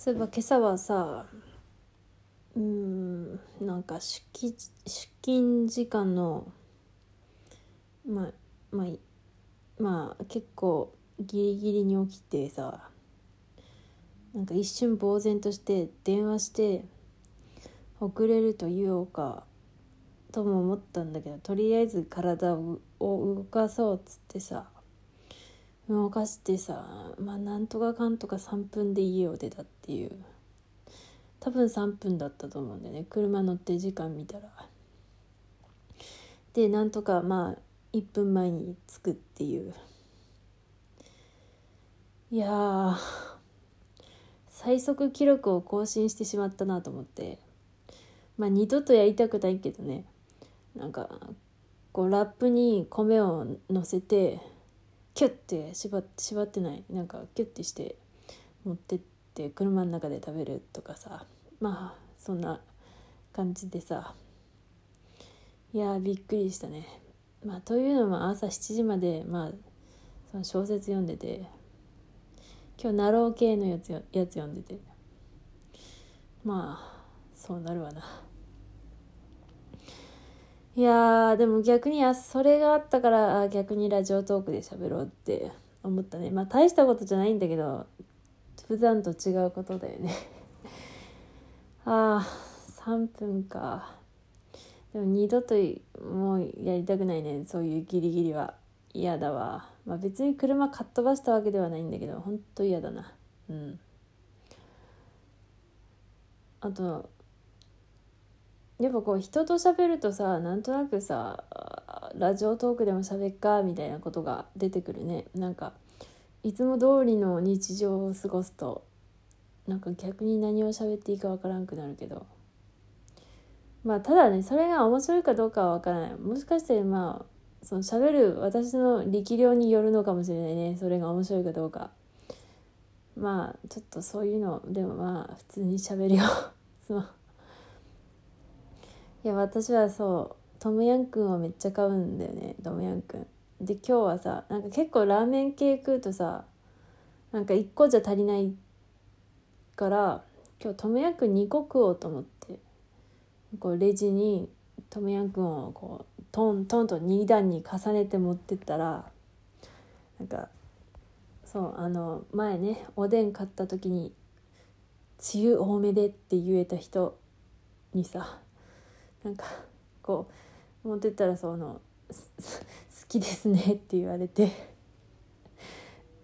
そういえば今朝はさうんなんか出勤出勤時間のまあまあまあ結構ギリギリに起きてさなんか一瞬呆然として電話して遅れると言おうかとも思ったんだけどとりあえず体を動かそうっつってさ動かしてさまあなんとかかんとか3分で家を出たっていう。多分3分だったと思うんだよね。車乗って時間見たら。でなんとかまあ1分前に着くっていう。いや最速記録を更新してしまったなと思って。まあ二度とやりたくないけどね。なんかこうラップに米を乗せてキュッて縛って縛ってない。なんかキュッてして持ってって車の中で食べるとかさ。まあそんな感じでさ。いやびっくりしたね。まあというのも朝7時までまあその小説読んでて今日ナロー系のやつやつ読んでて。まあそうなるわな。いやでも逆にあそれがあったから逆にラジオトークで喋ろうって思ったね。まあ大したことじゃないんだけど普段と違うことだよね。ああ3分か。でも二度ともうやりたくないね。そういうギリギリは。嫌だわ。まあ別に車かっ飛ばしたわけではないんだけどほんと嫌だな。うん。あとやっぱこう人と喋るとさなんとなくさラジオトークでも喋っかみたいなことが出てくるね。なんかいつも通りの日常を過ごすとなんか逆に何を喋っていいかわからんくなるけど。まあただねそれが面白いかどうかはわからない。もしかしてまあその喋る私の力量によるのかもしれないね。それが面白いかどうか。まあちょっとそういうのでもまあ普通に喋るよ。そう。いや私はそうトムヤンくんをめっちゃ買うんだよねトムヤンくんで今日はさなんか結構ラーメン系食うとさなんか1個じゃ足りないから今日トムヤンくん2個食おうと思って。こうレジにトムヤンくんをこうトントンと2段に重ねて持ってったらなんかそうあの前ねおでん買った時に「梅雨多めで」って言えた人にさなんかこう持ってったらその「好きですね」って言われて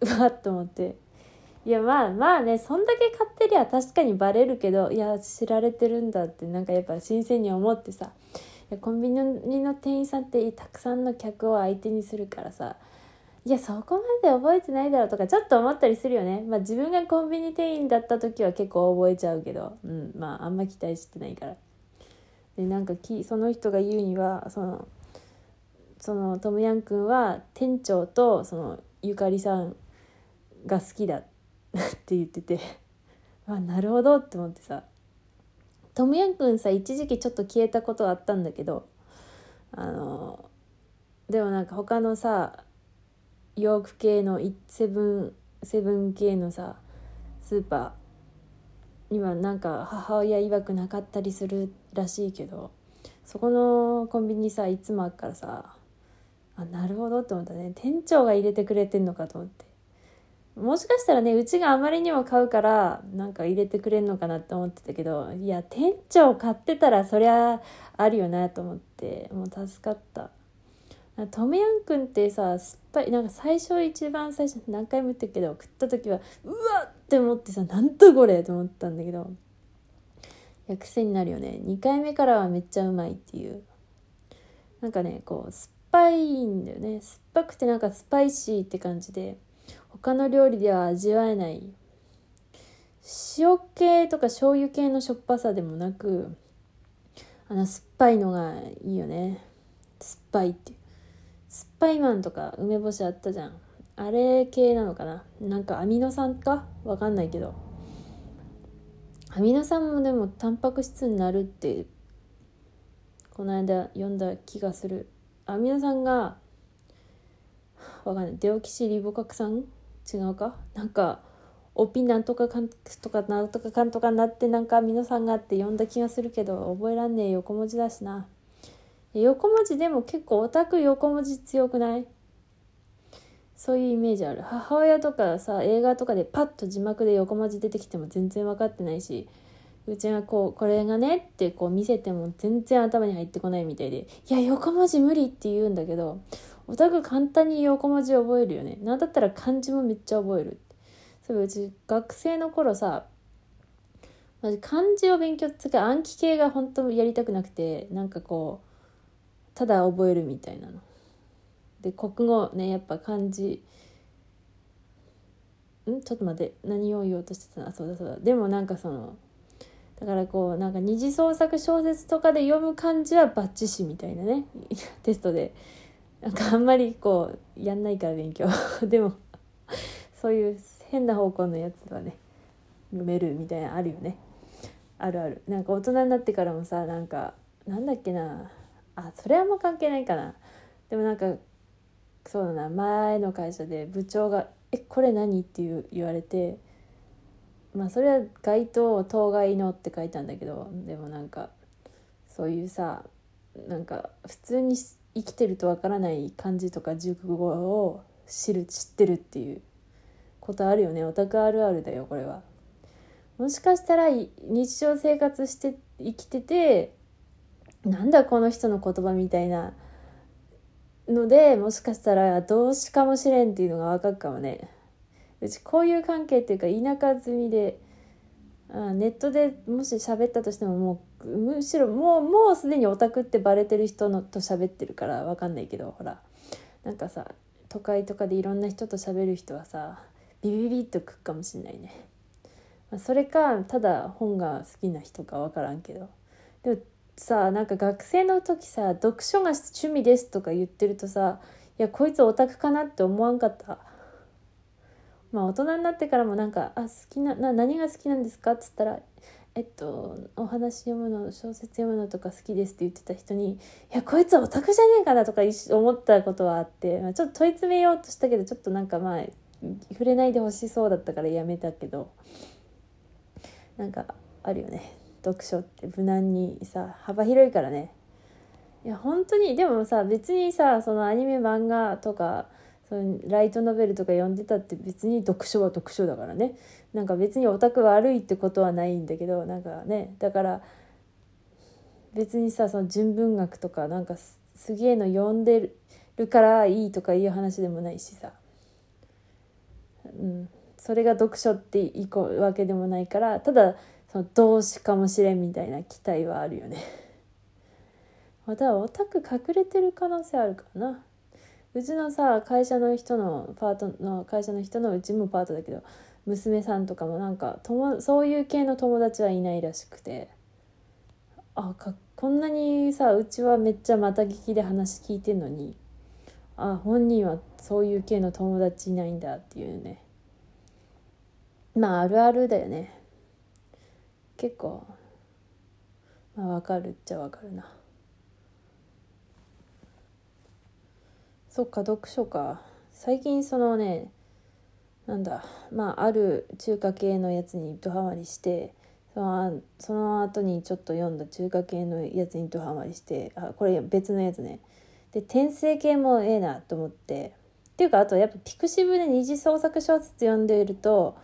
う わっと思って。いやまあまあねそんだけ買ってりゃ確かにバレるけどいや知られてるんだってなんかやっぱ新鮮に思ってさ。いやコンビニの店員さんってたくさんの客を相手にするからさ。いやそこまで覚えてないだろうとかちょっと思ったりするよね。まあ自分がコンビニ店員だった時は結構覚えちゃうけど。うんまああんま期待してないから。でなんかきその人が言うにはそのそのトムヤンくんは店長とそのゆかりさんが好きだ って言ってて。あなるほどって思ってさ。トムヤンくんさ一時期ちょっと消えたことあったんだけどあのでもなんか他のさヨーク系のセブンセブン系のさスーパーにはなんか母親曰くなかったりするらしいけどそこのコンビニさいつもあっからさあなるほどって思ったね。店長が入れてくれてんのかと思って。もしかしたらねうちがあまりにも買うからなんか入れてくれんのかなって思ってたけどいや店長買ってたらそりゃあるよなと思ってもう助かった。トムヤンくんってさ酸っぱいなんか最初一番最初何回も言ったけど食った時はうわっって思ってさなんとこれと思ったんだけどや癖になるよね。2回目からはめっちゃうまいっていう。なんかねこう酸っぱいんだよね。酸っぱくてなんかスパイシーって感じで他の料理では味わえない。塩系とか醤油系のしょっぱさでもなくあの酸っぱいのがいいよね。酸っぱいっていう。酸っぱいマンとか梅干しあったじゃん。あれ系なのかな？なんかアミノ酸か？わかんないけど。アミノ酸もでもタンパク質になるってこの間読んだ気がする。アミノ酸がわかんない。デオキシリボ核酸？違うか？なんかおピなんとかかんとかなんとかかんとかなってなんか皆さんがあって読んだ気がするけど覚えらんねえ横文字だしな。横文字でも結構オタク横文字強くない？そういうイメージある。母親とかさ映画とかでパッと字幕で横文字出てきても全然分かってないしうちがこうこれがねってこう見せても全然頭に入ってこないみたいで。いや横文字無理って言うんだけどオタク簡単に横文字覚えるよね。なんだったら漢字もめっちゃ覚える。そううち学生の頃さ漢字を勉強つか暗記系が本当やりたくなくてなんかこうただ覚えるみたいなの。で国語ねやっぱ漢字。ん？ちょっと待って。何を言おうとしてた？あそうだそうだ。でもなんかそのだからこうなんか二次創作小説とかで読む漢字はバッチシみたいなね。テストで。なんかあんまりこうやんないから勉強。でもそういう変な方向のやつはね読めるみたいなあるよね。あるある。なんか大人になってからもさなんかなんだっけな。あそれはもう関係ないかな。でもなんかそうだな前の会社で部長が「えこれ何?」って言われてまあそれは街頭当該のって書いたんだけどでもなんかそういうさなんか普通に生きてるとわからない漢字とか熟語を知る知ってるっていうことあるよねオタクあるあるだよこれは。もしかしたら日常生活して生きててなんだこの人の言葉みたいなのでもしかしたら動詞かもしれんっていうのが分かるかもね。うちこういう関係っていうか田舎済みであネットでもし喋ったとしてももうむしろもうもうすでにオタクってバレてる人のと喋ってるから分かんないけどほら。なんかさ都会とかでいろんな人と喋る人はさビビビッとくっかもしんないね、まあ、それかただ本が好きな人か分からんけど。でもさなんか学生の時さ読書が趣味ですとか言ってるとさいやこいつオタクかなって思わんかった？まあ大人になってからもなんか「あ好きなな何が好きなんですか?」っつったら「えっとお話読むの小説読むのとか好きです」って言ってた人に「いやこいつオタクじゃねえかな」とか思ったことはあって、まあ、ちょっと問い詰めようとしたけどちょっとなんかまあ触れないでほしそうだったからやめたけどなんかあるよね読書って無難にさ幅広いからね。いや本当にでもさ別にさそのアニメ漫画とかそのライトノベルとか読んでたって別に読書は読書だからね。なんか別にオタク悪いってことはないんだけどなんかねだから別にさその純文学とかなんかすげえの読んでるからいいとかいう話でもないしさ、うん、それが読書っていくわけでもないからただその同志かもしれんみたいな期待はあるよね。またオタク隠れてる可能性あるからな。うちのさ会社の人のパートの会社の人のうちもパートだけど娘さんとかもなんかともそういう系の友達はいないらしくて。あかこんなにさうちはめっちゃまた聞きで話聞いてんのにあ本人はそういう系の友達いないんだっていうね。まああるあるだよね。結構。まあわかるっちゃわかるな。そっか読書か。最近そのねなんだまあある中華系のやつにドハマりしてそのその後にちょっと読んだ中華系のやつにドハマりしてあこれ別のやつね。で転生系もええなと思って。っていうかあとやっぱ pixiv で二次創作小説読んでいると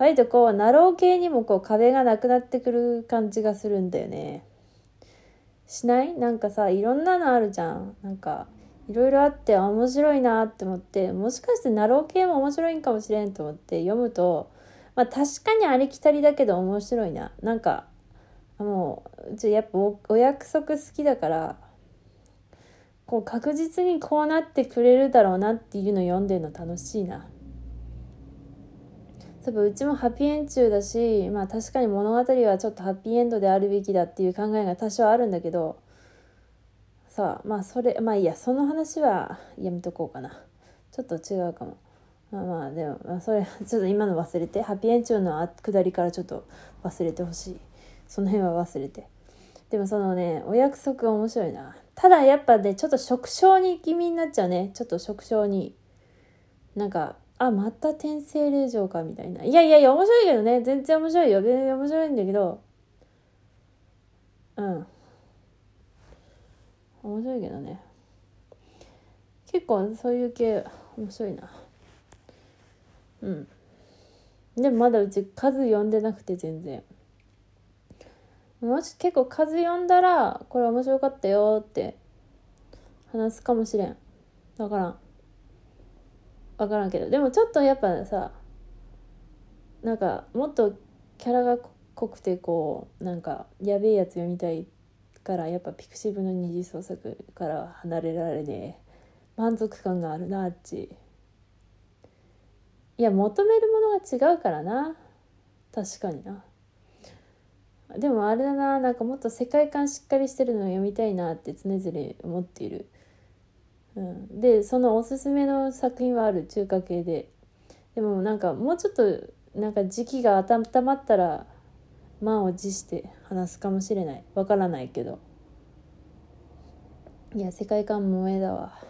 割とこう、なろう系にもこう壁がなくなってくる感じがするんだよね。しない？なんかさ、いろんなのあるじゃん。なんか、いろいろあって面白いなって思って、もしかしてナロー系も面白いんかもしれんと思って読むと、まあ確かにありきたりだけど面白いな。なんか、もう、うちやっぱお約束好きだから、こう確実にこうなってくれるだろうなっていうの読んでるの楽しいな。多分うちもハッピーエンチューだし、まあ確かに物語はちょっとハッピーエンドであるべきだっていう考えが多少あるんだけど、さあ、まあそれ、まあいいや、その話はやめとこうかな。ちょっと違うかも。まあまあでも、まあ、それ、ちょっと今の忘れて、ハッピーエンチューの下りからちょっと忘れてほしい。その辺は忘れて。でもそのね、お約束面白いな。ただやっぱね、ちょっと食傷に気味になっちゃうね。ちょっと食傷に。なんか、あまた転生令嬢かみたいな。いやいやいや面白いけどね。全然面白いよ。全然面白いんだけど。うん。面白いけどね。結構そういう系面白いな。うん。でもまだうち数読んでなくて全然。もし結構数読んだらこれ面白かったよって話すかもしれん。分から分からんけど。でもちょっとやっぱさなんかもっとキャラが濃くてこうなんかやべえやつ読みたいからやっぱピクシブの二次創作から離れられねえ。満足感があるなあっち。いや求めるものが違うからな。確かにな。でもあれだななんかもっと世界観しっかりしてるのを読みたいなって常々思っている、うん、でそのおすすめの作品はある中華系で。でもなんかもうちょっとなんか時期が温まったら満を持して話すかもしれない。わからないけど。いや世界観萌えだわ。